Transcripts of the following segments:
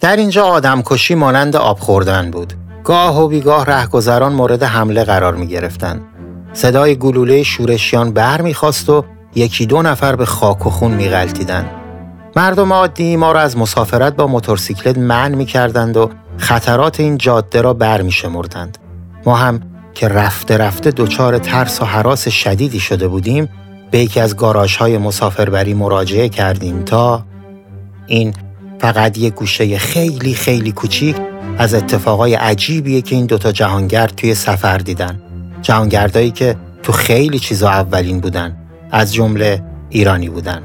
در اینجا آدمکشی مانند آب خوردن بود. گاه و بیگاه رهگذران مورد حمله قرار می گرفتن. صدای گلوله شورشیان بر می‌خواست و یکی دو نفر به خاک و خون می غلطیدن. مردم عادی ما را از مسافرت با موتورسیکلت منع می کردند و خطرات این جاده را بر می شمردند. ما هم که رفته رفته دچار ترس و حراس شدیدی شده بودیم به یکی از گاراژ های مسافربری مراجعه کردیم تا این فقط یک گوشه خیلی خیلی کوچیک از اتفاقای عجیبیه که این دوتا جهانگرد توی سفر دیدن. جهانگردایی که تو خیلی چیزا اولین بودن. از جمله ایرانی بودن.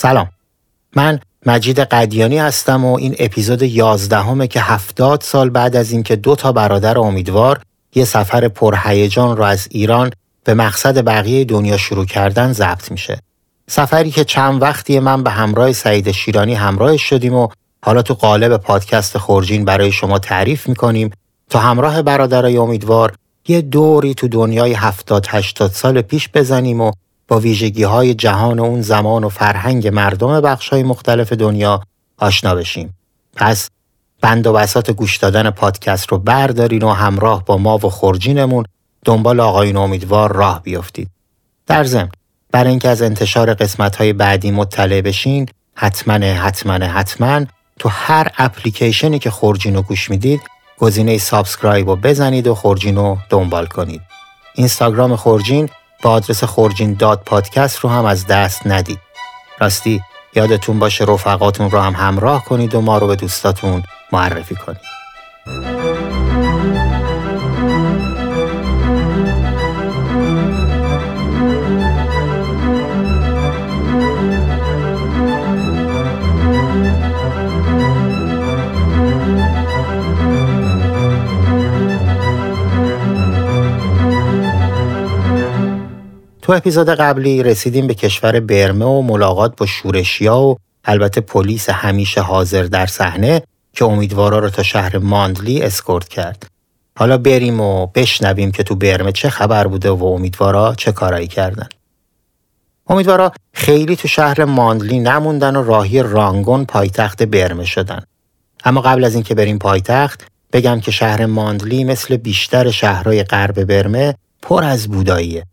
سلام من مجید قدیانی هستم و این اپیزود یازدهمه که هفتاد سال بعد از اینکه دو تا برادر امیدوار یه سفر پرهیجان را از ایران به مقصد بقیه دنیا شروع کردن ضبط میشه. سفری که چند وقتی من به همراه سعید شیرانی همراه شدیم و حالا تو قالب پادکست خورجین برای شما تعریف می‌کنیم تا همراه برادرای امیدوار یه دوری تو دنیای هفتاد هشتاد سال پیش بزنیم و با ویژگی های جهان و اون زمان و فرهنگ مردم بخش های مختلف دنیا آشنا بشیم. پس بند و بساط گوش دادن پادکست رو بردارین و همراه با ما و خورجینمون دنبال آقایون امیدوار راه بیفتید. در ضمن برای اینکه از انتشار قسمت های بعدی مطلع بشین حتما حتما حتما تو هر اپلیکیشنی که خورجین رو گوش می‌دید گزینه subscribe رو بزنید و خورجین رو دنبال کنید. اینستاگرام خورجین با آدرس خورجین داد پادکست رو هم از دست ندید. راستی یادتون باشه رفقاتون رو هم همراه کنید و ما رو به دوستاتون معرفی کنید. تو اپیزود قبلی رسیدیم به کشور برمه و ملاقات با شورشیا و البته پلیس همیشه حاضر در صحنه که امیدوارا رو تا شهر ماندلی اسکورت کرد. حالا بریم و بشنویم که تو برمه چه خبر بوده و امیدوارا چه کارایی کردن. امیدوارا خیلی تو شهر ماندلی نموندن و راهی رانگون پایتخت برمه شدن. اما قبل از اینکه بریم پایتخت بگم که شهر ماندلی مثل بیشتر شهرهای غرب برمه پر از بوداییه.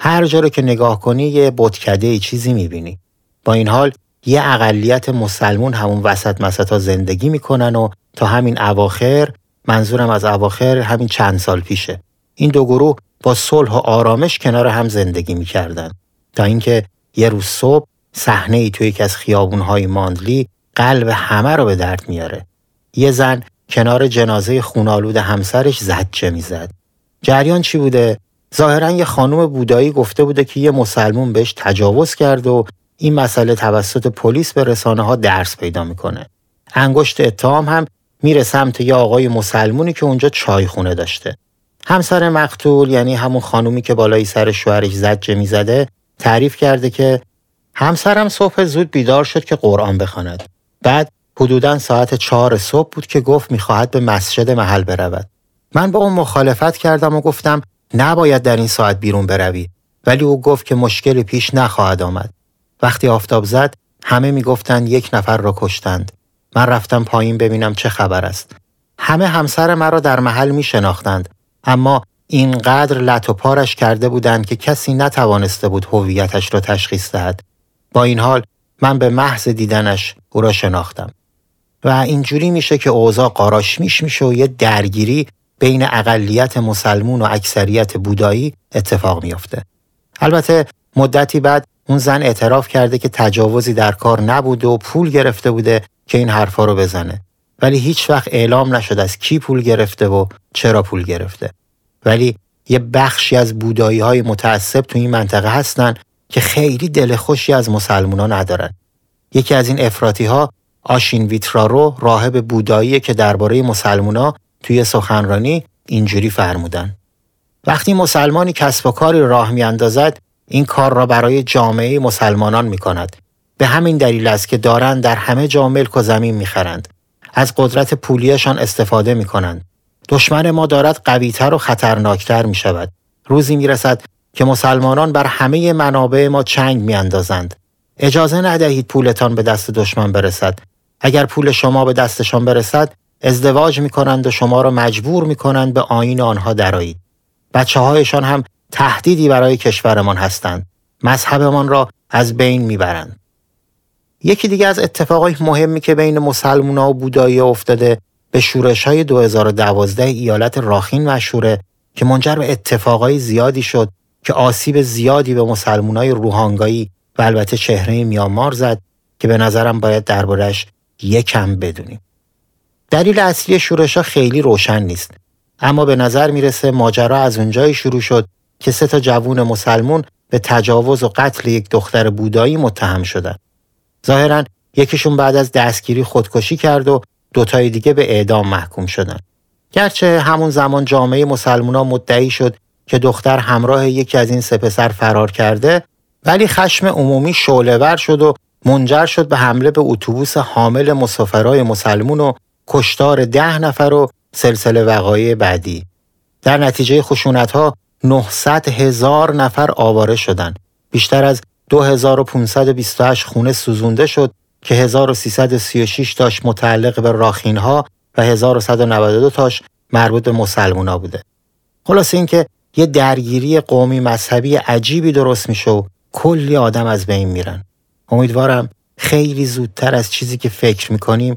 هر جا رو که نگاه کنی یه بتکده چیزی می‌بینی. با این حال یه اقلیت مسلمون همون وسط مسطا زندگی می‌کنن و تا همین اواخر منظورم از اواخر همین چند سال پیشه. این دو گروه با صلح و آرامش کنار هم زندگی می‌کردن. تا اینکه یه روز صبح صحنه ای توی یکی از خیابونهای ماندلی قلب همه رو به درد میاره یه زن کنار جنازه خونالود همسرش زجه می‌زد. جریان چی بوده؟ ظاهرا یه خانم بودایی گفته بوده که یه مسلمون بهش تجاوز کرد و این مسئله توسط پلیس به رسانه ها درس پیدا می‌کنه. انگشت اتهام هم میره سمت یه آقای مسلمونی که اونجا چای خونه داشته. همسر مقتول یعنی همون خانومی که بالای سر شوهرش زجه می‌زده تعریف کرده که همسرم صبح زود بیدار شد که قرآن بخواند. بعد حدودا ساعت چهار صبح بود که گفت می‌خواهد به مسجد محل برود. من با اون مخالفت کردم و گفتم نباید در این ساعت بیرون بروی. ولی او گفت که مشکلی پیش نخواهد آمد. وقتی آفتاب زد همه می‌گفتند یک نفر را کشتند. من رفتم پایین ببینم چه خبر است. همه همسر مرا در محل می شناختند اما اینقدر لط و پارش کرده بودند که کسی نتوانسته بود هویتش را تشخیص دهد. با این حال من به محض دیدنش او را شناختم. و اینجوری میشه که اوضاع قاراش میش میشه و یه درگیری بین اقلیت مسلمون و اکثریت بودایی اتفاق میافته. البته مدتی بعد اون زن اعتراف کرده که تجاوزی در کار نبوده و پول گرفته بوده که این حرفا رو بزنه. ولی هیچ وقت اعلام نشد از کی پول گرفته و چرا پول گرفته. ولی یه بخشی از بودایی های متعصب تو این منطقه هستن که خیلی دل خوشی از مسلمونا ندارن. یکی از این افراطی ها آشین ویترارو راهب بودایی که درباره مسلمونا توی سخنرانی اینجوری فرمودن وقتی مسلمانی کسب و کاری راه میاندازد این کار را برای جامعه مسلمانان می کند. به همین دلیل است که دارند در همه جا ملک و زمین می‌خرند. از قدرت پولیشان استفاده می کنند. دشمن ما دارد قویتر و خطرناکتر می شود. روزی می رسد که مسلمانان بر همه منابع ما چنگ می اندازند. اجازه ندهید پولتان به دست دشمن برسد. اگر پول شما به دستشان برسد ازدواج می کنند و شما را مجبور می کنند به آین آنها درایید. بچه هایشان هم تهدیدی برای کشورمان هستند. مذهبمان را از بین می‌برند. یکی دیگه از اتفاقای مهمی که بین مسلمونا و بودایی افتاده به شورش های 2012 ایالت راخین مشهوره که منجر به اتفاقای زیادی شد که آسیب زیادی به مسلمونای روحانگایی و البته چهره میامار زد که به نظرم باید دربارش یکم بدونیم. دلیل اصلی شورش ها خیلی روشن نیست اما به نظر می‌رسه ماجرا از اونجایی شروع شد که سه تا جوون مسلمون به تجاوز و قتل یک دختر بودایی متهم شدن. ظاهرا یکیشون بعد از دستگیری خودکشی کرد و دوتای دیگه به اعدام محکوم شدن. گرچه همون زمان جامعه مسلمونا مدعی شد که دختر همراه یکی از این سه پسر فرار کرده ولی خشم عمومی شعلهور شد و منجر شد به حمله به اتوبوس حامل مسافرای مسلمون و کشتار ده نفر و سلسله وقایع بعدی. در نتیجه خشونت ها 900 هزار نفر آواره شدند. بیشتر از 2528 خونه سوزونده شد که 1336 تاش متعلق به راخین ها و 1192 تاش مربوط به مسلمونا بوده. خلاصه اینکه یه درگیری قومی مذهبی عجیبی درست میشه و کلی آدم از بین میرن. امیدوارم خیلی زودتر از چیزی که فکر می‌کنیم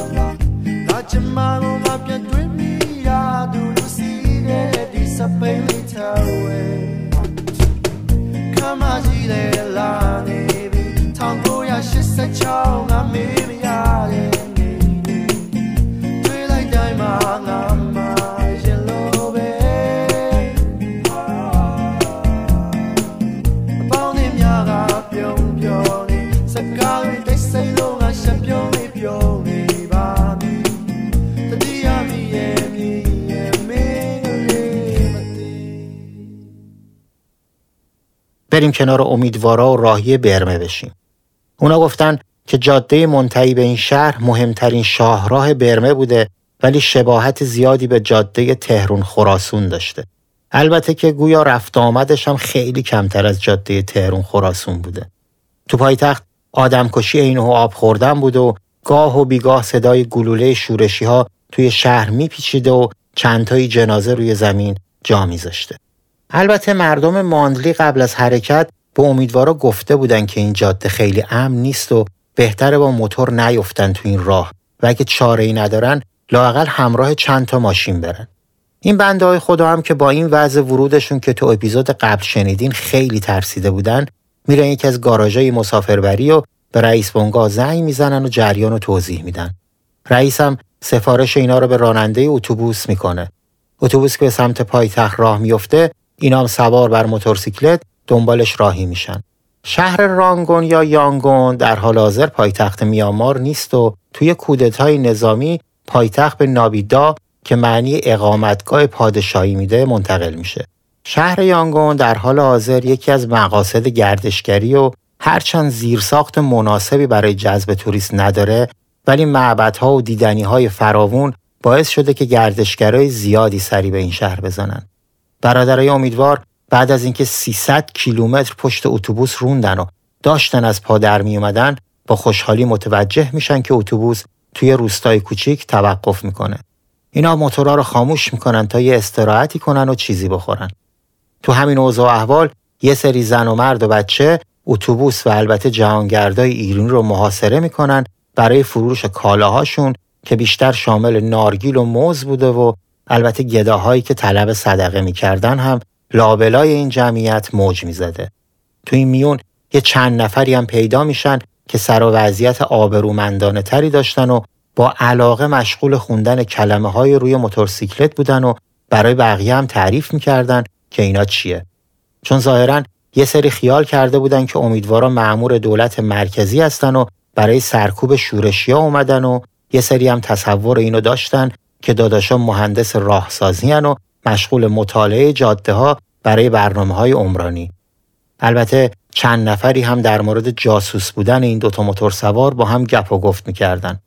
ချင်မှတော့ငါပြန်တွေ့မိရသူလူစီတဲ့ဒီစပိန်လေးထားဝဲခမရှိတဲ့လာနေပြီ1986 بریم کنار امیدوارا و راهی برمه بشیم. اونا گفتن که جاده منتهی به این شهر مهمترین شاهراه برمه بوده ولی شباهت زیادی به جاده تهرون خراسون داشته. البته که گویا رفت آمدش هم خیلی کمتر از جاده تهرون خراسون بوده. تو پایتخت آدمکشی این و آب خوردن بود و گاه و بیگاه صدای گلوله شورشی ها توی شهر میپیچیده و چندتایی جنازه روی زمین جا میذاشته. البته مردم ماندلی قبل از حرکت به امیدوارا گفته بودن که این جاده خیلی امن نیست و بهتره با موتور نیفتن تو این راه و اگه چاره ای ندارن لاقل همراه چند تا ماشین برن. این بنده های خدا هم که با این وضع ورودشون که تو اپیزود قبل شنیدین خیلی ترسیده بودن میرن یکی از گاراژای مسافربری و به رئیس بنگاه زنگ می‌زنن و جریان رو توضیح میدن. رئیس هم سفارش اینا رو به راننده اتوبوس می‌کنه. اتوبوس که به سمت پایتخت راه میفته اینا هم سوار بر موتورسیکلت دنبالش راهی میشن. شهر رانگون یا یانگون در حال حاضر پایتخت میامار نیست و توی کودتای نظامی پایتخت به نابیدا که معنی اقامتگاه پادشاهی میده منتقل میشه. شهر یانگون در حال حاضر یکی از مقاصد گردشگری و هرچند زیرساخت مناسبی برای جذب توریست نداره ولی معبدها و دیدنیهای فراوون باعث شده که گردشگرای زیادی سری به این شهر بزنن. برادرای امیدوار بعد از اینکه 300 کیلومتر پشت اتوبوس روندن و داشتن از پا در می اومدن با خوشحالی متوجه میشن که اتوبوس توی روستای کوچیک توقف می‌کنه. اینا موتورا رو خاموش می‌کنن تا یه استراحتی کنن و چیزی بخورن. تو همین اوضاع احوال یه سری زن و مرد و بچه اتوبوس و البته جهانگردای ایرانی رو محاصره می‌کنن برای فروش کالاهاشون که بیشتر شامل نارگیل و موز بوده و البته گداهایی که طلب صدقه می‌کردن هم لابلای این جمعیت موج می‌زده. تو این میون یه چند نفری هم پیدا میشن که سر و وضعیت آبرومندانه تری داشتن و با علاقه مشغول خوندن کلمه های روی موتورسیکلت بودن و برای بقیه هم تعریف می‌کردن که اینا چیه. چون ظاهرا یه سری خیال کرده بودن که امیدوارا معمور دولت مرکزی هستن و برای سرکوب شورشیا اومدن و یه سری هم تصور اینو داشتن که داداشا مهندس راهسازی و مشغول مطالعه جاده ها برای برنامه های عمرانی. البته چند نفری هم در مورد جاسوس بودن این دوتا موتور سوار با هم گپ و گفت می‌کردن.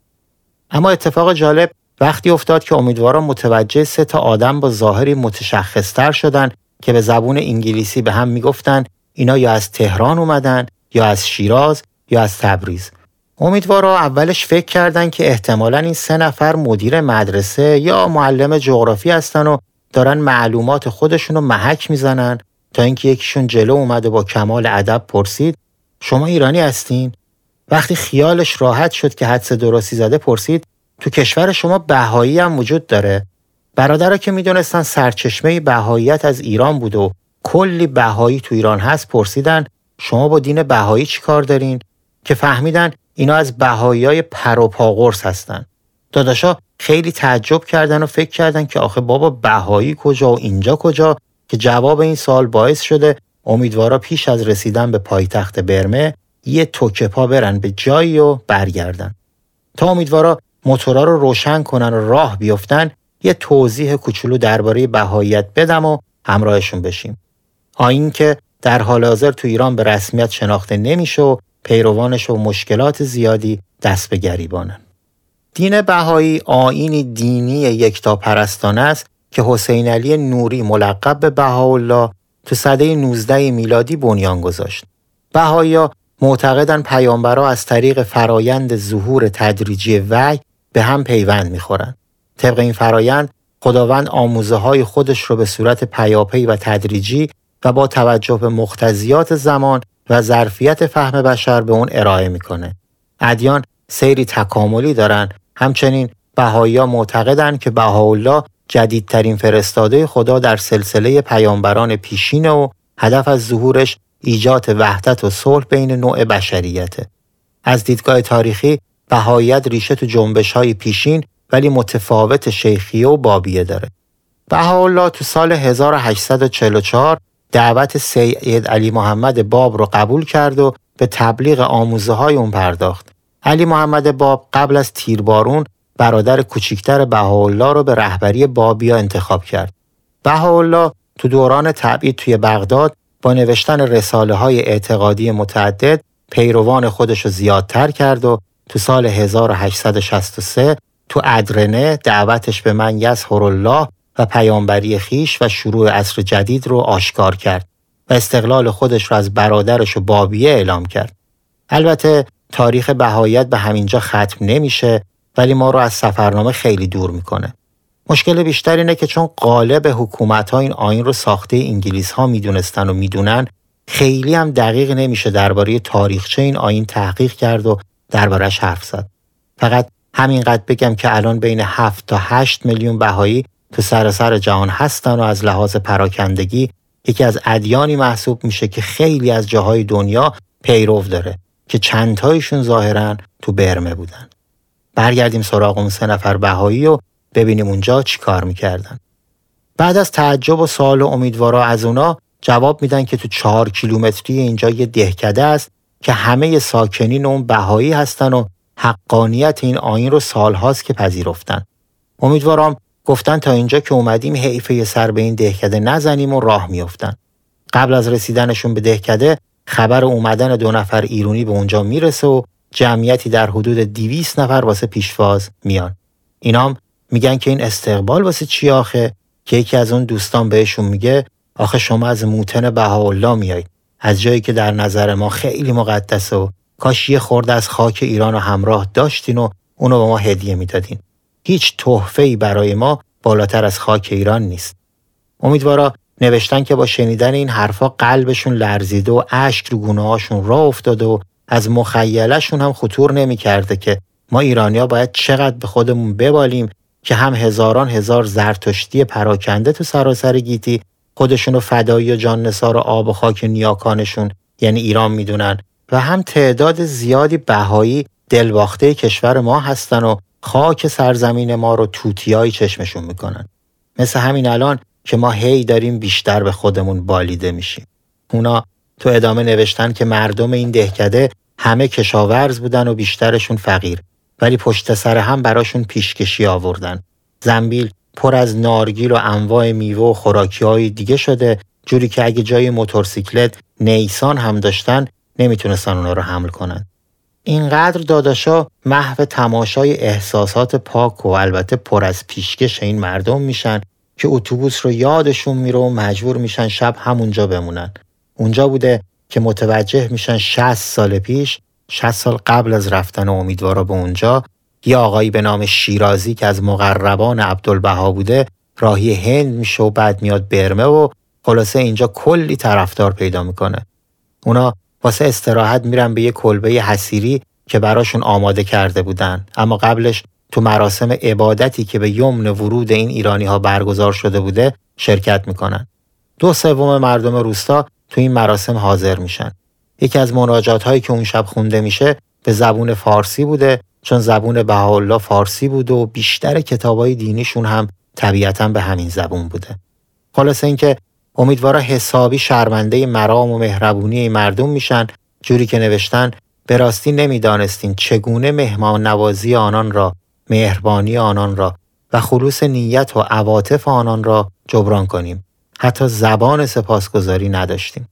اما اتفاق جالب وقتی افتاد که امیدواران متوجه سه تا آدم با ظاهری متشخصتر شدن که به زبون انگلیسی به هم می‌گفتن اینا یا از تهران اومدن یا از شیراز یا از تبریز. امیدوارا اولش فکر کردن که احتمالا این سه نفر مدیر مدرسه یا معلم جغرافی هستن و دارن معلومات خودشون رو محک می‌زنن. تا اینکه یکیشون جلو اومده با کمال ادب پرسید شما ایرانی هستین؟ وقتی خیالش راحت شد که حدس درستی زده پرسید تو کشور شما بهایی هم وجود داره؟ برادرها که می‌دونستن سرچشمه بهاییت از ایران بود و کلی بهایی تو ایران هست پرسیدن شما با دین بهایی چی کار دارین؟ که فهمیدن اینا از بهایی های پروپاگورس هستن. داداشا خیلی تعجب کردن و فکر کردن که آخه بابا بهایی کجا و اینجا کجا که جواب این سال باعث شده امیدوارا پیش از رسیدن به پایتخت برمه یه توکه پا برن به جایی و برگردن. تا امیدوارا موتورا رو روشن کنن و راه بیفتن یه توضیح کوچولو درباره بهاییت بدم و همراهشون بشیم. آین که در حال حاضر تو ایران به رسمیت شناخته نمیشه و پیروانش و مشکلات زیادی دست به گریبانن. دین بهایی آینی دینی یکتا پرستانه است که حسین علی نوری ملقب به بهاءالله تو سده 19 میلادی بنیان گذاشت. بهایی معتقدن پیامبرا از طریق فرایند ظهور تدریجی وحی به هم پیوند می‌خورن. طبق این فرایند خداوند آموزه های خودش رو به صورت پیاپی و تدریجی و با توجه به مختزیات زمان و ظرفیت فهم بشر به اون ارائه می‌کنه. ادیان سیری تکاملی دارن همچنین بهایی معتقدند که بهاءالله جدیدترین فرستاده خدا در سلسله پیامبران پیشینه و هدف از ظهورش ایجاد وحدت و صلح بین نوع بشریته. از دیدگاه تاریخی بهاییت ریشه تو جنبش های پیشین ولی متفاوت شیخیه و بابیه داره. بهاءالله تو سال 1844 دعوت سید علی محمد باب رو قبول کرد و به تبلیغ آموزه های اون پرداخت. علی محمد باب قبل از تیربارون برادر کوچیکتر بهاءالله رو به رهبری بابیا انتخاب کرد. بهاءالله تو دوران تبعید توی بغداد با نوشتن رساله های اعتقادی متعدد پیروان خودش رو زیادتر کرد و تو سال 1863 تو ادرنه دعوتش به من یظهر الله و پیامبری خیش و شروع عصر جدید رو آشکار کرد و استقلال خودش رو از برادرش و بابیه اعلام کرد. البته تاریخ بهایت به همینجا ختم نمیشه ولی ما رو از سفرنامه خیلی دور می‌کنه. مشکل بیشتر اینه که چون قالب حکومت ها این آین رو ساخته انگلیس ها می‌دونستن و می‌دونن خیلی هم دقیق نمیشه درباره تاریخچه این آین تحقیق کرد و دربارش حرف زد. فقط همینقدر بگم که الان بین 7 تا 8 میلیون بهایی تو سراسر جهان هستن و از لحاظ پراکندگی یکی از ادیانی محسوب میشه که خیلی از جاهای دنیا پیرو داره که چندتایشون ظاهرا تو برمه بودن. برگردیم سراغ اون سه نفر بهایی و ببینیم اونجا چی کار می‌کردن. بعد از تعجب و سوال و امیدوارا از اونا جواب میدن که تو چهار کیلومتری اینجا یه دهکده است که همه ساکنین اون بهایی هستن و حقانیت این آین رو سالهاست که پذیرفتن. امیدوارم گفتن تا اینجا که اومدیم حیفه سر به این دهکده نزنیم و راه میافتن. قبل از رسیدنشون به دهکده خبر اومدن دو نفر ایرونی به اونجا می‌رسه و جمعیتی در حدود 200 نفر واسه پیشواز میان. اینام میگن که این استقبال واسه چی آخه که یکی از اون دوستان بهشون میگه آخه شما از موتن بهاءالله میایید از جایی که در نظر ما خیلی مقدسه و کاش یه خورده از خاک ایران رو همراه داشتین و اونو به ما هدیه می‌دادین هیچ ای برای ما بالاتر از خاک ایران نیست. امیدوارا نوشتن که با شنیدن این حرفا قلبشون لرزیده و اشک رو گونه هاشون را افتاده و از مخیلشون هم خطور نمی‌کرده که ما ایرانیا باید چقدر به خودمون ببالیم که هم هزاران هزار زرتشتی پراکنده تو سراسر گیتی خودشونو فدایی و جان نسار آب و خاک نیاکانشون یعنی ایران می‌دونن و هم تعداد زیادی بهایی دلباخته کشور ما هستن و خاک سرزمین ما رو توتیایی چشمشون می‌کنن. مثل همین الان که ما هی داریم بیشتر به خودمون بالیده میشیم. اونا تو ادامه نوشتن که مردم این دهکده همه کشاورز بودن و بیشترشون فقیر ولی پشت سر هم براشون پیشکشی آوردن. زنبیل پر از نارگیل و انواع میوه و خوراکی های دیگه شده جوری که اگه جای موتورسیکلت نیسان هم داشتن نمی‌تونستن اونا رو حمل کنن. اینقدر داداشا محو تماشای احساسات پاک و البته پر از پیشکش این مردم میشن که اتوبوس رو یادشون میره و مجبور میشن شب همونجا بمونن. اونجا بوده که متوجه میشن 60 سال پیش 60 سال قبل از رفتن امیدوارا به اونجا یه آقایی به نام شیرازی که از مقربان عبدالبها بوده راهی هند میشه و بعد میاد برمه و خلاصه اینجا کلی طرفدار پیدا می‌کنه. اونا واسه استراحت میرن به یه کلبه حسیری که براشون آماده کرده بودن اما قبلش تو مراسم عبادتی که به یمن ورود این ایرانی ها برگزار شده بوده شرکت می‌کنن. دو سوم مردم روستا تو این مراسم حاضر میشن. یکی از مناجات هایی که اون شب خونده میشه به زبون فارسی بوده چون زبون بهاءالله فارسی بود و بیشتر کتابای دینیشون هم طبیعتا به همین زبون بوده. خلاصه اینکه امیدوارا حسابی شرمنده مرام و مهربونی مردم میشن. جوری که نوشتن به راستی نمی‌دانستین چگونه مهمان نوازی آنان را مهربانی آنان را و خلوص نیت و عواطف آنان را جبران کنیم. حتی زبان سپاسگزاری نداشتیم.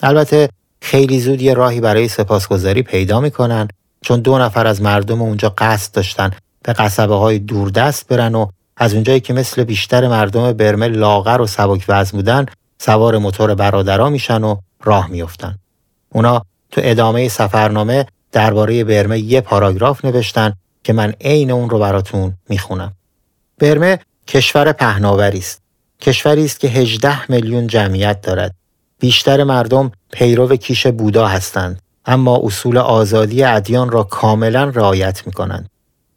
البته خیلی زود یه راهی برای سپاسگزاری پیدا می‌کنن چون دو نفر از مردم اونجا قصد داشتن به قصبه های دوردست برن و از اونجایی که مثل بیشتر مردم برمه لاغر و سبک وزن بودن سوار موتور برادرا میشن و راه میفتن. اونا تو ادامه سفرنامه درباره برمه یه پاراگراف نوشتن که من عین اون رو براتون می‌خونم. برمه کشور پهناوری است. کشوری است که 18 میلیون جمعیت دارد. بیشتر مردم پیرو کیش بودا هستند اما اصول آزادی ادیان را کاملا رعایت می کنند.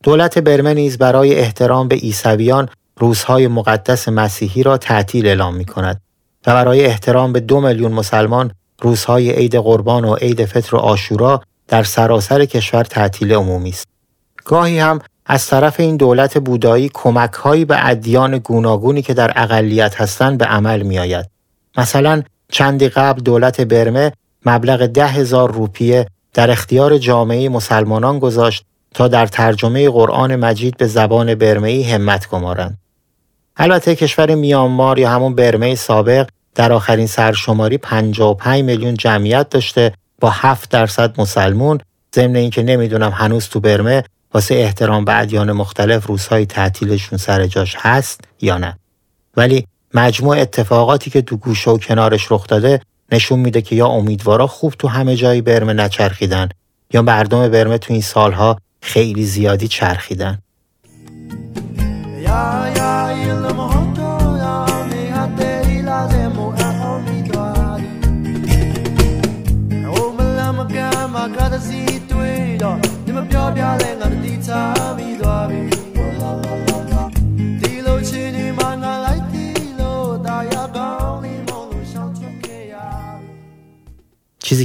دولت برمه نیز برای احترام به عیسویان روزهای مقدس مسیحی را تعطیل اعلام می کند و برای احترام به دو میلیون مسلمان روزهای عید قربان و عید فطر و آشورا در سراسر کشور تعطیل عمومی است. گاهی هم از طرف این دولت بودایی کمکهایی به ادیان گوناگونی که در اقلیت هستند به عمل می آید. مثلا چندی قبل دولت برمه مبلغ ده هزار روپیه در اختیار جامعه مسلمانان گذاشت تا در ترجمه قرآن مجید به زبان برمهی همت گمارند. البته کشور میانمار یا همون برمه سابق در آخرین سرشماری 55 میلیون جمعیت داشته با 7 درصد مسلمون. ضمن اینکه نمی‌دونم هنوز تو برمه واسه احترام به ادیان مختلف روزهای تعطیلشون سر جاش هست یا نه. ولی مجموع اتفاقاتی که تو گوشه و کنارش رخ داده نشون میده که یا امیدوارا خوب تو همه جای برمه نچرخیدن یا مردم برمه تو این سالها خیلی زیادی چرخیدن.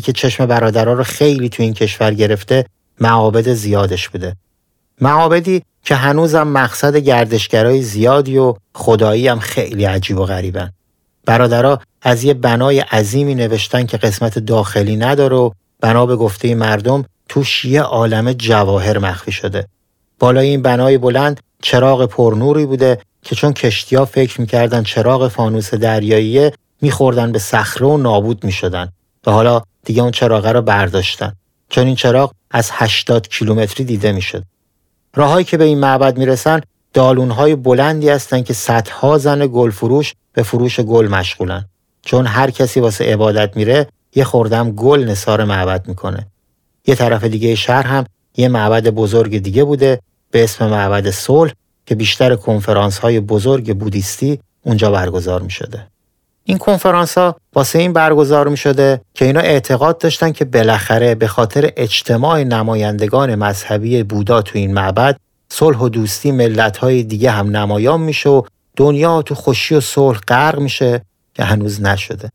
چیزی که چشم برادرها رو خیلی تو این کشور گرفته معابد زیادش بوده. معابدی که هنوزم مقصد گردشگرای زیادی و خدایی هم خیلی عجیب و غریبن. برادرها از یه بنای عظیمی نوشتن که قسمت داخلی نداره و بنا به گفته مردم توش یه عالم جواهر مخفی شده. بالای این بنای بلند چراغ پرنوری بوده که چون کشتیا فکر می‌کردن چراغ فانوس دریاییه میخوردن به صخره و نابود می‌شدن و حالا دیگه اون چراغه رو برداشتن چون این چراغ از 80 کیلومتری دیده می‌شد. راههایی که به این معبد می‌رسن دالونهای بلندی هستند که صدها زن گل فروش به فروش گل مشغولن چون هر کسی واسه عبادت میره یه خوردم گل نصار معبد می‌کنه یه طرف دیگه شهر هم یه معبد بزرگ دیگه بوده به اسم معبد صلح که بیشتر کنفرانس های بزرگ بودیستی اونجا برگزار می شده. این کنفرانس ها واسه این برگزار می شده که اینا اعتقاد داشتن که بالاخره به خاطر اجتماع نمایندگان مذهبی بودا تو این معبد صلح و دوستی ملت های دیگه هم نمایان میشه و دنیا تو خوشی و صلح غرق میشه که هنوز نشده.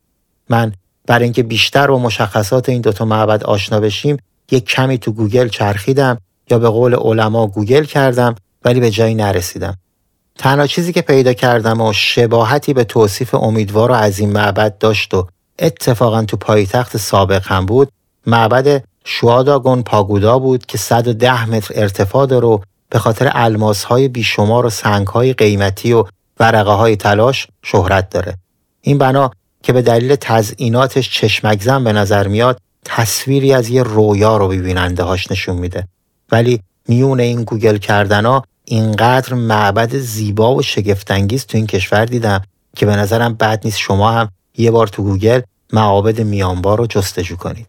من برای اینکه بیشتر با مشخصات این دوتا معبد آشنا بشیم یک کمی تو گوگل چرخیدم یا به قول علما گوگل کردم ولی به جایی نرسیدم تنها چیزی که پیدا کردم و شباهتی به توصیف امیدوار و از این معبد داشت و اتفاقا تو پایتخت سابق هم بود معبد شواداگون پاگودا بود که 110 متر ارتفاع داره و به خاطر الماس های بیشمار و سنگ های قیمتی و ورقه های تلاش شهرت داره. این بنا که به دلیل تزئیناتش چشمگزم به نظر میاد تصویری از یه رویا رو ببیننده هاش نشون میده. ولی میون این گوگل کردنا اینقدر معبد زیبا و شگفتانگیز تو این کشور دیدم که به نظرم بد نیست شما هم یه بار تو گوگل معابد میانمار رو جستجو کنید.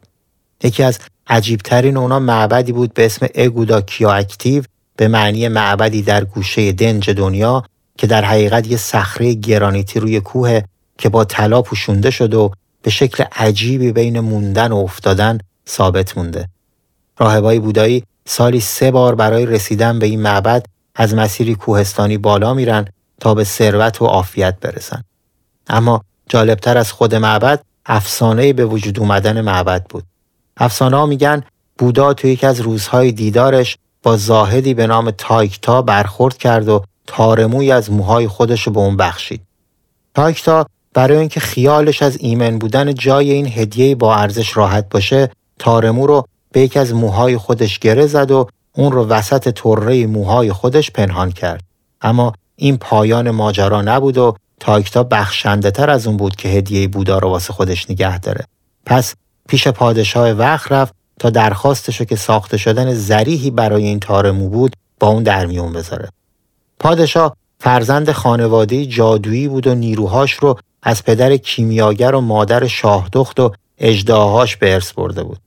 یکی از عجیبترین اونا معبدی بود به اسم پاگودا کیاکتیو به معنی معبدی در گوشه دنج دنیا که در حقیقت یه صخره گرانیتی روی کوه که با طلا پوشونده شد و به شکل عجیبی بین موندن و افتادن ثابت مونده. راهبای بودایی سالی سه بار برای رسیدن به این معبد از مسیری کوهستانی بالا میرن تا به ثروت و عافیت برسن. اما جالبتر از خود معبد افسانه به وجود اومدن معبد بود. افسانه ها میگن بودا تو یکی از روزهای دیدارش با زاهدی به نام تایکتا برخورد کرد و تارموی از موهای خودش رو به اون بخشید. تایکتا برای اینکه خیالش از ایمن بودن جای این هدیه با ارزش راحت باشه تارمو رو به یکی از موهای خودش گره زد و اون رو وسط طره موهای خودش پنهان کرد. اما این پایان ماجرا نبود و تایکتا بخشنده تر از اون بود که هدیه بودا رو واسه خودش نگه داره. پس پیش پادشاه وقت رفت تا درخواستشو که ساخته شدن زریحی برای این تارمو بود با اون در میون بذاره. پادشاه فرزند خانواده جادویی بود و نیروهاش رو از پدر کیمیاگر و مادر شاهدخت و اجداهاش به ارث برده بود.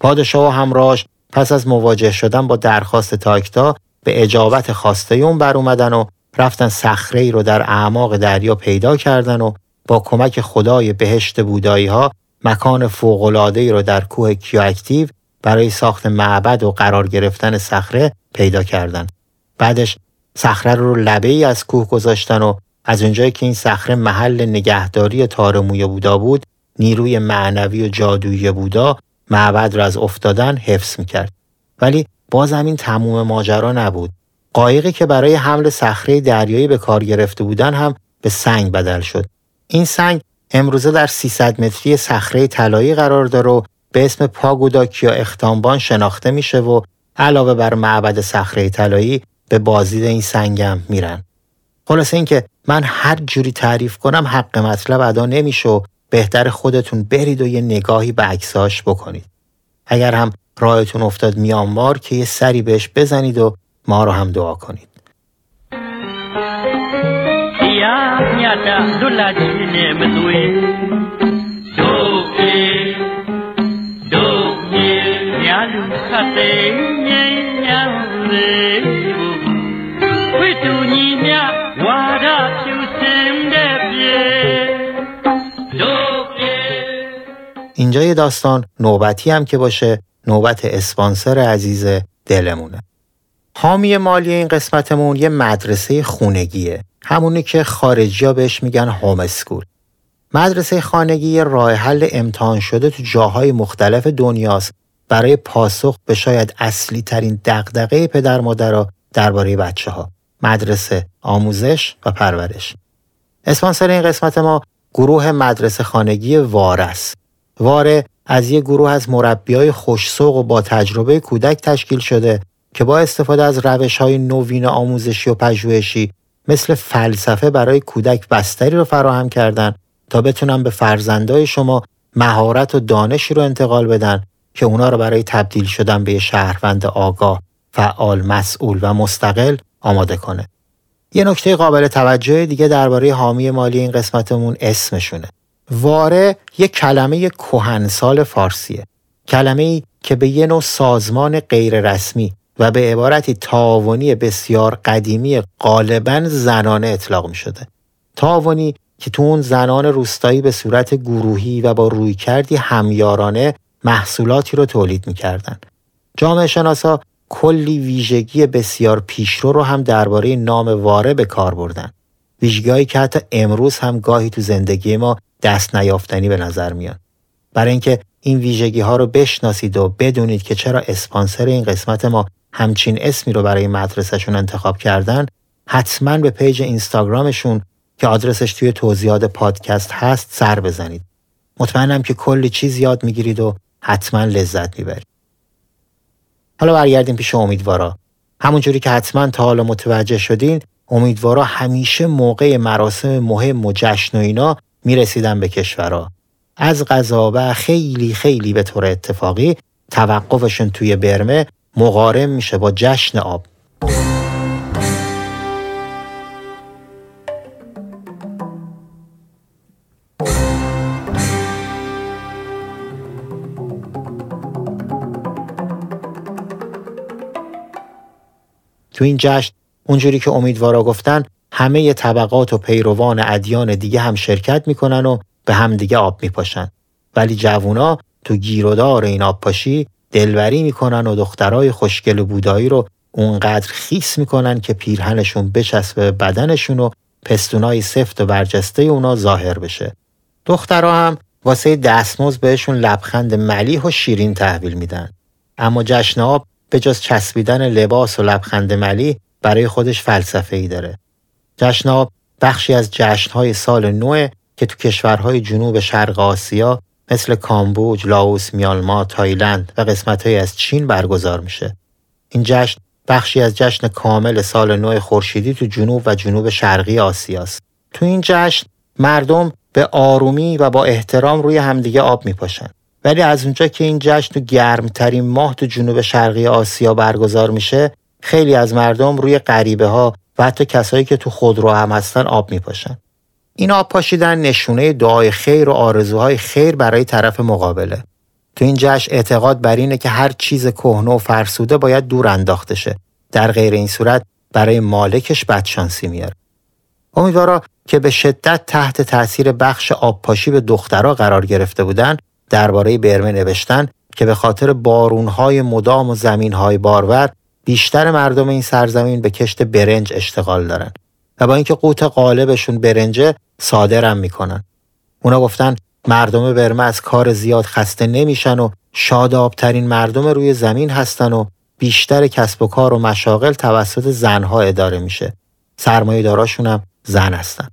پادشاه و همراهاش پس از مواجه شدن با درخواست تاکتا به اجابت خواسته اون بر اومدن و رفتن صخره ای رو در اعماق دریا پیدا کردن و با کمک خدای بهشت بودایی ها مکان فوق‌العاده‌ای رو در کوه کیواکتیو برای ساخت معبد و قرار گرفتن صخره پیدا کردن. بعدش صخره رو لبه ای از کوه گذاشتن و از اونجایی که این صخره محل نگهداری تارموی بودا بود نیروی معنوی و جادویی بودا معبد را از افتادن حفظ می‌کرد. ولی باز همین تموم ماجرا نبود. قایقی که برای حمل صخره دریایی به کار گرفته بودن هم به سنگ بدل شد. این سنگ امروزه در 300 متری صخره طلایی قرار داره و به اسم پاگوداکیا اختانبان شناخته میشه و علاوه بر معبد صخره طلایی به بازدید این سنگم میرن. خلاصه اینکه من هر جوری تعریف کنم حق مطلب ادا نمیشه و بهتر خودتون برید و یه نگاهی به عکساش بکنید اگر هم راهتون افتاد میانمار که یه سری بهش بزنید و ما رو هم دعا کنید اینجا یه داستان نوبتی هم که باشه نوبت اسپانسر عزیز دلمونه. حامی مالی این قسمتمون یه مدرسه خونگیه. همونی که خارجی ها بهش میگن هوم اسکول مدرسه خانگی یه راه حل امتحان شده تو جاهای مختلف دنیاست. برای پاسخ به شاید اصلی ترین دقدقه پدر مادرها درباره بچه ها مدرسه، آموزش و پرورش. اسپانسر این قسمت ما گروه مدرسه خانگی وارس واره از یک گروه از مربی های خوشسوق و با تجربه کودک تشکیل شده که با استفاده از روش های نوین آموزشی و پژوهشی مثل فلسفه برای کودک بستری رو فراهم کردن تا بتونن به فرزندای شما مهارت و دانشی رو انتقال بدن که اونا رو برای تبدیل شدن به شهروند آگاه، فعال، مسئول و مستقل آماده کنه. یه نکته قابل توجه دیگه درباره حامی مالی این قسمتمون اسمشونه. واره یک کلمه کهنسال فارسیه. کلمه ای که به یه نوع سازمان غیررسمی و به عبارتی تعاونی بسیار قدیمی غالبا زنانه اطلاق می شده. تعاونی که تو اون زنان روستایی به صورت گروهی و با روی کردی همیارانه محصولاتی رو تولید می کردن. جامعه شناسا کلی ویژگی بسیار پیشرو رو هم درباره نام واره به کار بردن. ویژگیهایی که حتی امروز هم گاهی تو زندگی ما دست نیافتنی به نظر میان. برای اینکه این ویژگی ها رو بشناسید و بدونید که چرا اسپانسر این قسمت ما همچین اسمی رو برای مدرسهشون انتخاب کردن حتما به پیج اینستاگرامشون که آدرسش توی توضیحات پادکست هست سر بزنید. مطمئنم که کلی چیز یاد می‌گیرید و حتما لذت می‌برید. حالا برگردیم پیش امیدوارا. همونجوری که حتما تا حالا متوجه شدین امیدوارا همیشه موقع مراسم مهم و جشن و اینا می‌رسیدن به کشورها. از غذا و خیلی خیلی به طور اتفاقی توقفشون توی برمه مقارن میشه با جشن آب. تو این جشن اونجوری که امیدوارا گفتن همه طبقات و پیروان ادیان دیگه هم شرکت می‌کنن و به همدیگه آب میپاشن ولی جوونا تو گیرودار این آب پاشی دلبری می‌کنن و دخترای خوشگل و بودایی رو اونقدر خیس می‌کنن که پیرهنشون بچسبه بدنشون و پستونای سفت و برجسته اونا ظاهر بشه. دخترها هم واسه دستمزد بهشون لبخند ملیح و شیرین تحویل میدن. اما جشن آب به جز چسبیدن لباس و لبخند ملی برای خودش فلسفه ای داره. جشن آب بخشی از جشنهای سال نو که تو کشورهای جنوب شرق آسیا مثل کامبوج، لاوس، میالما، تایلند و قسمتهایی از چین برگزار میشه. این جشن بخشی از جشن کامل سال نو خورشیدی تو جنوب و جنوب شرقی آسیاست. تو این جشن مردم به آرومی و با احترام روی همدیگه آب میپاشن. ولی از اونجا که این جشن تو گرمترین ماه تو جنوب شرقی آسیا برگزار میشه خیلی از مردم روی غریبه ها و حتی کسایی که تو خودرو هم هستن آب میپاشن. این آب پاشیدن نشونه دعای خیر و آرزوهای خیر برای طرف مقابله. تو این جشن اعتقاد بر اینه که هر چیز کهنه و فرسوده باید دور انداخته شه. در غیر این صورت برای مالکش بدشانسی میاره. امیدوارا که به شدت تحت تاثیر بخش آبپاشی به دخترها قرار گرفته بودن درباره برمه نوشتن که به خاطر بارونهای مدام و زمینهای بارور بیشتر مردم این سرزمین به کشت برنج اشتغال دارن و با اینکه قوت غالبشون برنجه صادرم می‌کنن. اونا گفتن مردم برمه از کار زیاد خسته نمیشن و شادابترین مردم روی زمین هستن و بیشتر کسب و کار و مشاغل توسط زنها اداره میشه. سرمایه داراشون هم زن هستن.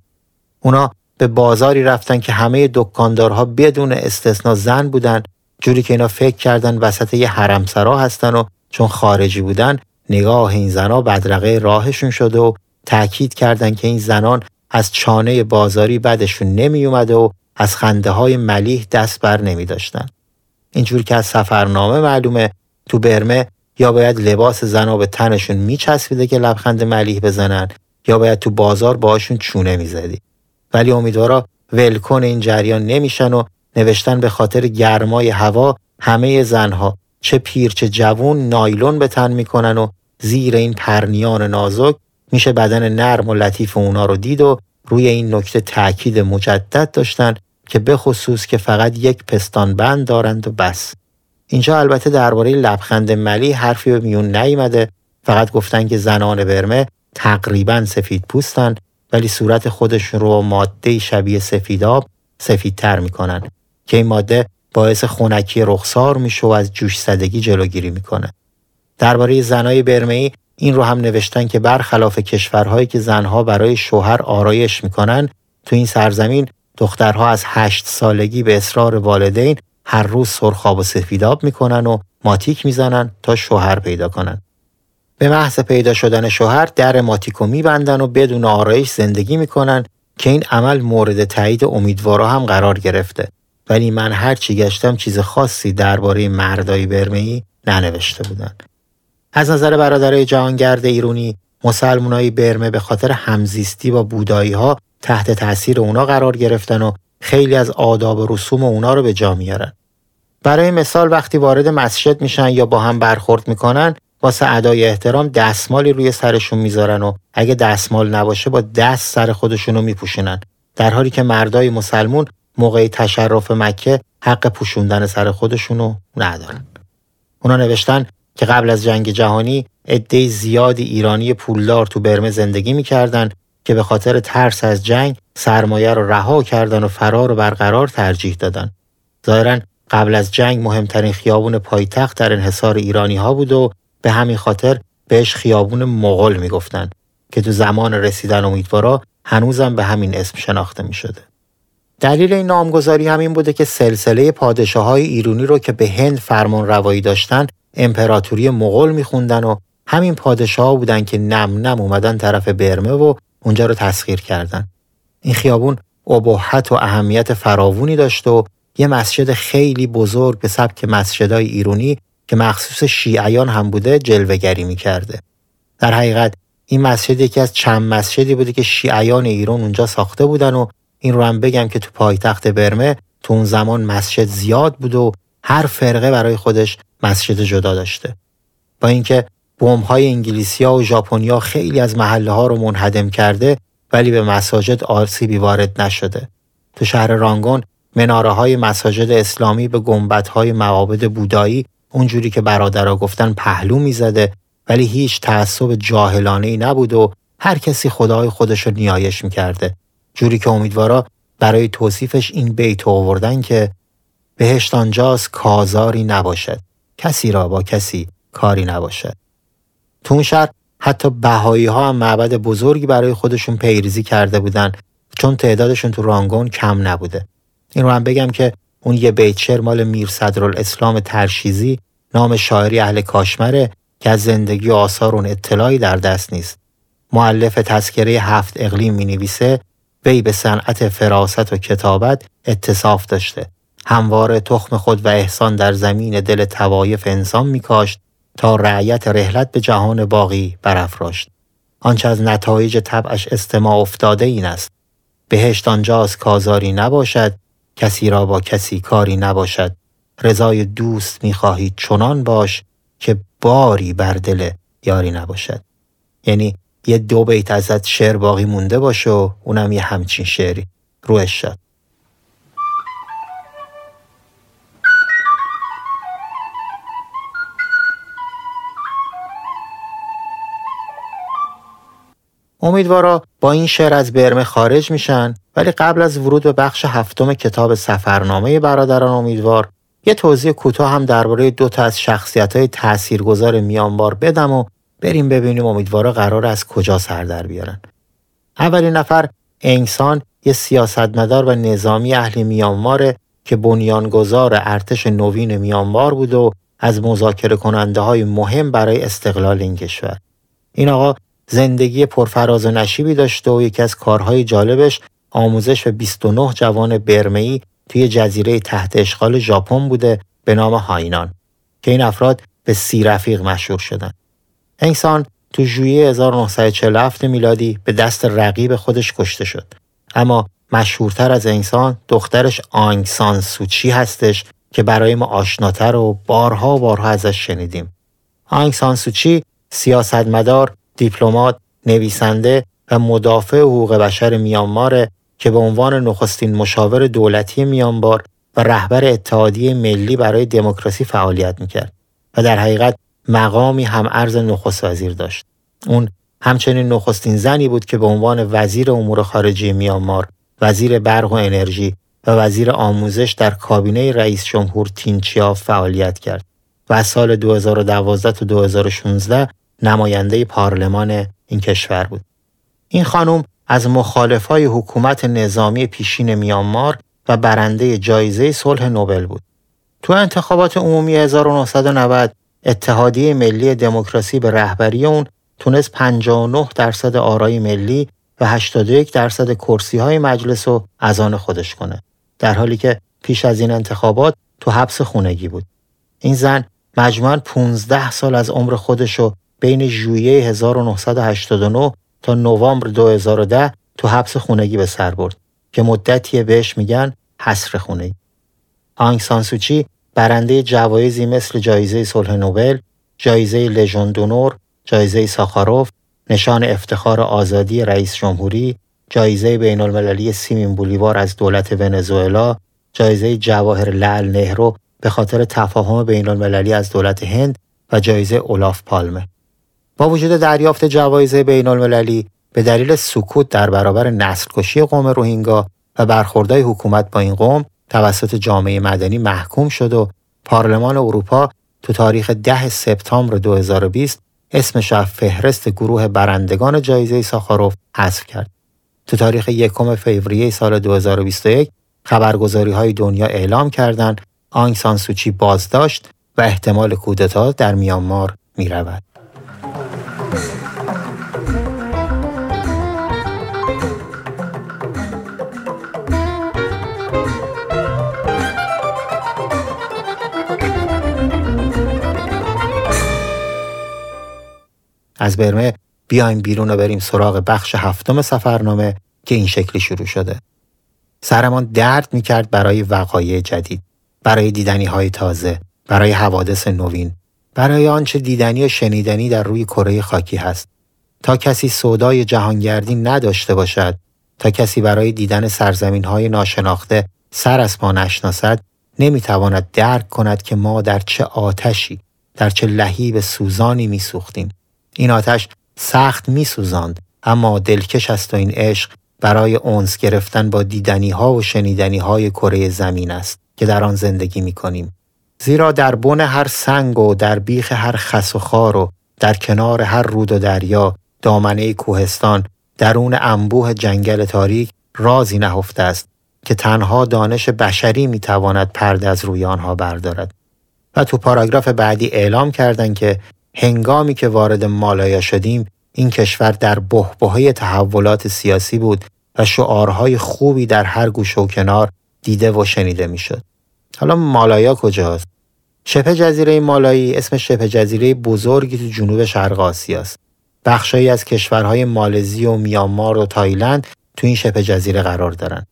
اونا به بازاری رفتن که همه دکاندارها بدون استثنا زن بودن جوری که اینا فکر کردن وسط یه حرمسرا هستن و چون خارجی بودن نگاه این زنها بدرقه راهشون شده و تأکید کردن که این زنان از چانه بازاری بدشون نمی اومده و از خنده های ملیح دست بر نمی داشتن. اینجور که از سفرنامه معلومه تو برمه یا باید لباس زنها به تنشون میچسبیده که لبخند ملیح بزنن یا باید تو بازار باشون چونه می‌زدی. ولی امیدوارا ولکن این جریان نمیشن و نوشتن به خاطر گرمای هوا همه زنها چه پیر چه جوون نایلون به تن می‌کنن و زیر این پرنیان نازک میشه بدن نرم و لطیف اونا رو دید و روی این نکته تاکید مجدد داشتن که به خصوص که فقط یک پستان بند دارند و بس. اینجا البته درباره لبخند ملی حرفی به میون نیامده فقط گفتن که زنان برمه تقریبا سفید پوستن ولی صورت خودشون رو ماده شبیه سفیداب سفیدتر می‌کنن. که این ماده باعث خونکی رخسار میشه و از جوش زدگی جلوگیری می‌کنه. درباره زنای برمه‌ای این رو هم نوشتن که برخلاف کشورهایی که زنها برای شوهر آرایش می‌کنن تو این سرزمین دخترها از هشت سالگی به اصرار والدین هر روز سرخاب و سفیداب می‌کنن و ماتیک می‌زنن تا شوهر پیدا کنن. به محض پیدا شدن شوهر در ماتیکو میبندن و بدون آرایش زندگی می‌کنن که این عمل مورد تایید امیدوارا هم قرار گرفته ولی من هر چی گشتم چیز خاصی درباره مردای برمه‌ای ننوشته بودن از نظر برادرای جهانگرد ایرونی مسلمانای برمه به خاطر همزیستی با بودایی ها تحت تاثیر اونا قرار گرفتن و خیلی از آداب و رسوم اونا رو به جا میارن. برای مثال وقتی وارد مسجد میشن یا با هم برخورد می‌کنن واسه ادای احترام دستمالی روی سرشون می‌ذارن و اگه دستمال نباشه با دست سر خودشون رو میپوشونن. در حالی که مردای مسلمون موقع تشرف مکه حق پوشوندن سر خودشونو ندارن اونا نوشتن که قبل از جنگ جهانی عده زیادی ایرانی پولدار تو برمه زندگی می‌کردن که به خاطر ترس از جنگ سرمایه رو رها کردن و فرار و برقرار ترجیح دادن ظاهرا قبل از جنگ مهمترین خیابون پایتخت در انحصار ایرانی ها بود و به همین خاطر بهش خیابون مغول می‌گفتن که تو زمان رسیدن امیدوارا هنوزم به همین اسم شناخته می شده. دلیل این نامگذاری همین بوده که سلسله پادشاه های ایرانی رو که به هند فرمان روایی داشتن امپراتوری مغول میخوندن و همین پادشاه بودن که نم نم اومدن طرف برمه و اونجا رو تسخیر کردن. این خیابون ابهت و اهمیت فراوونی داشت و یه مسجد خیلی بزرگ به سبک مسجدهای ایرانی که مخصوص شیعیان هم بوده جلوگری می‌کرده. در حقیقت این مسجد یکی از چند مسجدی بوده که شیعیان ایران اونجا ساخته بودن و این رو هم بگم که تو پایتخت برمه تو اون زمان مسجد زیاد بود و هر فرقه برای خودش مسجد جدا داشته. با اینکه بمب های انگلیسیا و ژاپنیا خیلی از محله ها رو منهدم کرده ولی به مساجد آسیبی وارد نشده. تو شهر رانگون مناره های مساجد اسلامی به گنبت های معابد بودایی اونجوری که برادرها گفتن پهلو می‌زده ولی هیچ تعصب جاهلانه ای نبود و هر کسی خدای خودش رو نیایش می‌کرده جوری که امیدوارا برای توصیفش این بیت آوردن که بهشت آنجاست کازاری نباشد. کسی را با کسی کاری نباشد. تو اون شهر حتی بهایی ها هم معبد بزرگی برای خودشون پیریزی کرده بودن. چون تعدادشون تو رانگون کم نبوده. این رو هم بگم که اون یه بیت شعر مال میر صدرالاسلام ترشیزی نام شاعری اهل کاشمره که از زندگی و آثار اون اطلاعی در دست نیست. معلف تذکره هفت اقلیم می نویسه وی به صنعت فراست و کتابت اتصاف داشته. همواره تخم خود و احسان در زمین دل توایف انسان می کاشت تا رعیت رحلت به جهان باقی برافراشت. آنچه از نتایج طبعش استماع افتاده این است. بهشت آنجاست کازاری نباشد کسی را با کسی کاری نباشد رضای دوست می‌خواهی چنان باش که باری بر دل یاری نباشد یعنی یه دو بیت ازت شعر باقی مونده باشه و اونم یه همچین شعری. روش شد امیدوارا با این شعر از برمه خارج میشن ولی قبل از ورود به بخش هفتم کتاب سفرنامه برادران امیدوار یه توضیح کوتاه هم درباره دو تا از شخصیت های تاثیرگذار میانبار بدم و بریم ببینیم امیدوارا قرار از کجا سر در بیارن. اولین نفر انسان یه سیاستمدار و نظامی اهل میانماره که بنیانگذار ارتش نوین میانمار بود و از مذاکره کننده های مهم برای استقلال این کشور. این آقا زندگی پرفراز و نشیبی داشته و یکی از کارهای جالبش آموزش به 29 جوان برمه‌ای توی جزیره تحت اشغال ژاپن بوده به نام هاینان که این افراد به سی رفیق مشهور شدن. انسان تو ژوئیه 1947 میلادی به دست رقیب خودش کشته شد. اما مشهورتر از انسان دخترش آنگسان سوچی هستش که برای ما آشناتر و بارها و بارها ازش شنیدیم. آنگسان سوچی سیاستمدار، دیپلمات، نویسنده و مدافع حقوق بشر میانمار که به عنوان نخستین مشاور دولتی میانبار و رهبر اتحادیه ملی برای دموکراسی فعالیت می‌کرد و در حقیقت مقامی هم ارز نخست وزیر داشت. اون همچنین نخستین زنی بود که به عنوان وزیر امور خارجه میانمار، وزیر برق و انرژی و وزیر آموزش در کابینه رئیس جمهور تینچیا فعالیت کرد و سال 2012 تا 2016 نماینده پارلمان این کشور بود. این خانم از مخالفای حکومت نظامی پیشین میانمار و برنده جایزه صلح نوبل بود. تو انتخابات عمومی 1990 اتحادیه ملی دموکراسی به رهبری اون تونست 59 درصد آرای ملی و 81 درصد کرسی های مجلس رو از آن خودش کنه. در حالی که پیش از این انتخابات تو حبس خونگی بود. این زن مجموعاً 15 سال از عمر خودشو بین ژوئیه 1989 تا نوامبر 2010 تو حبس خونگی به سر برد که مدتیه بهش میگن حسر خونگی. آنگ سانسوچی برنده جوایزی مثل جایزه صلح نوبل، جایزه لژون دونور، جایزه ساخاروف، نشان افتخار آزادی رئیس جمهوری، جایزه بین المللی سیمین بولیوار از دولت ونزوئلا، جایزه جواهر لعل نهرو به خاطر تفاهم بین المللی از دولت هند و جایزه اولاف پالمه. با وجود دریافت جوایز بین المللی به دلیل سکوت در برابر نسل کشی قوم روهینگا و برخوردهای حکومت با این قوم توسط جامعه مدنی محکوم شد و پارلمان اروپا تو تاریخ 10 سپتامبر 2020 اسمش از فهرست گروه برندگان جایزه ساخاروف حذف کرد. تو تاریخ یکم فوریه سال 2021 خبرگزاری های دنیا اعلام کردند آنگ سانسوچی بازداشت و احتمال کودتا در میانمار می رود. از برمه بیایم بیرون و بریم سراغ بخش هفتم سفرنامه که این شکلی شروع شده. سرمان درد می‌کرد برای وقایع جدید، برای دیدنی های تازه، برای حوادث نوین، برای آنچه دیدنی و شنیدنی در روی کره خاکی هست. تا کسی سودای جهانگردی نداشته باشد، تا کسی برای دیدن سرزمین های ناشناخته سر از پا نشناسد، نمی‌تواند درک کند که ما در چه آتشی، در چه لهیب سوزانی میسوختیم. این آتش سخت میسوزاند اما دلکش است و این عشق برای اونس گرفتن با دیدنی ها و شنیدنی های کره زمین است که در آن زندگی می کنیم. زیرا در بن هر سنگ و در بیخ هر خس و خار و در کنار هر رود و دریا دامنه کوهستان درون انبوه جنگل تاریک رازی نهفته است که تنها دانش بشری می تواند پرده از روی آنها بردارد و تو پاراگراف بعدی اعلام کردند که هنگامی که وارد مالایا شدیم این کشور در بهبهه تحولات سیاسی بود و شعارهای خوبی در هر گوشه و کنار دیده و شنیده می‌شد. حالا مالایا کجاست؟ شبه جزیره مالایی اسم شبه جزیره بزرگی تو جنوب شرق آسیاست. بخشایی از کشورهای مالزی و میانمار و تایلند تو این شبه جزیره قرار دارن.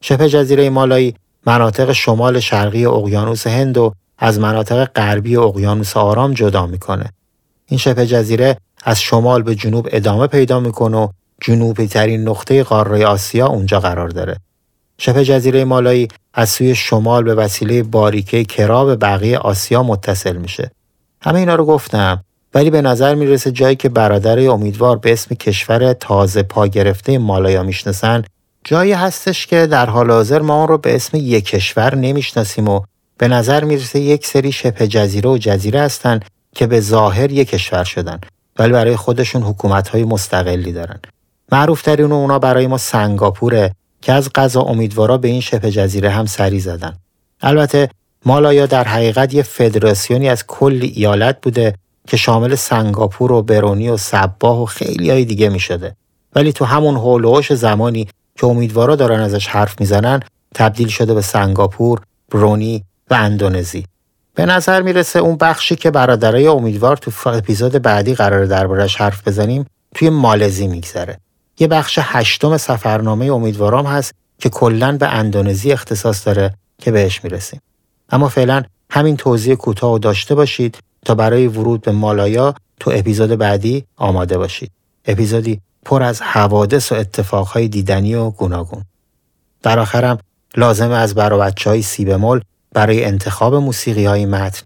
شبه جزیره مالایی مناطق شمال شرقی اقیانوس هند و از مناطق غربی اقیانوس آرام جدا می‌کنه. این شبه جزیره از شمال به جنوب ادامه پیدا می‌کنه و جنوبی ترین نقطه قاره آسیا اونجا قرار داره. شبه جزیره مالایی از سوی شمال به وسیله باریکه کرا به بقیه آسیا متصل میشه. همه اینا رو گفتم ولی به نظر می‌رسه جایی که برادر امیدوار به اسم کشور تازه پا گرفته مالایا می‌شناسن جایی هستش که در حال حاضر ما اون رو به اسم یک کشور نمی‌شناسیم و به نظر می‌رسه یک سری شبه جزیره و جزیره هستن که به ظاهر یک کشور شدن ولی برای خودشون حکومت های مستقلی دارن معروف ترین اونا برای ما سنگاپوره که از غذا امیدوارا به این شبه جزیره هم سری زدن البته مالایا در حقیقت یه فدراسیونی از کلی ایالت بوده که شامل سنگاپور و برونی و سباه و خیلی های دیگه می شده. ولی تو همون هولوش زمانی که امیدوارا دارن ازش حرف می‌زنن تبدیل شده به سنگاپور، برونی و اندونزی. به نظر می‌رسه اون بخشی که برادرای امیدوار تو اپیزود بعدی قرار دربارش حرف بزنیم توی مالزی میگذره. یه بخش هشتم سفرنامه امیدوارام هست که کلا به اندونزی اختصاص داره که بهش می‌رسیم. اما فعلا همین توضیح کوتاه و داشته باشید تا برای ورود به مالایا تو اپیزود بعدی آماده باشید. اپیزودی پر از حوادث و اتفاقهای دیدنی و گوناگون. در آخرم لازم از برا بچه های سی برای انتخاب موسیقی های متن.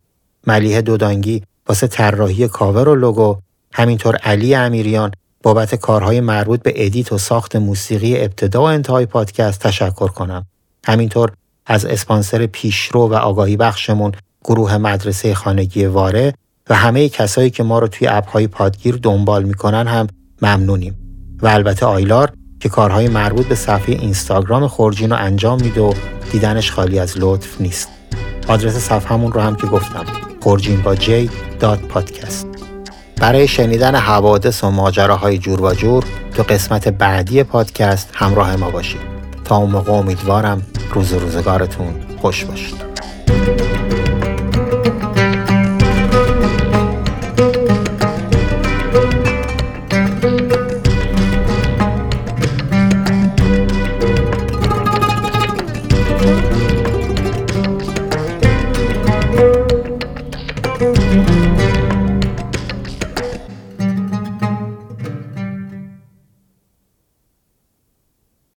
ملیه دودانگی واسه طراحی کاور و لوگو همینطور علی امیریان بابت کارهای مربوط به edit و ساخت موسیقی ابتدا و انتهای پادکست تشکر کنم. همینطور از اسپانسر پیشرو و آگاهی بخشمون گروه مدرسه خانگی واره و همه کسایی که ما رو توی اپهای پادگیر دنبال می‌کنن هم ممنونیم. و البته آیلار که کارهای مربوط به صفحه اینستاگرام خورجین رو انجام میده و دیدنش خالی از لطف نیست. آدرس صفحمون رو هم که گفتم. خورجین با جی دات پادکست. برای شنیدن حوادث و ماجراهای جور و جور تو قسمت بعدی پادکست همراه ما باشید. تا اون موقع امیدوارم روز روزگارتون خوش باشید.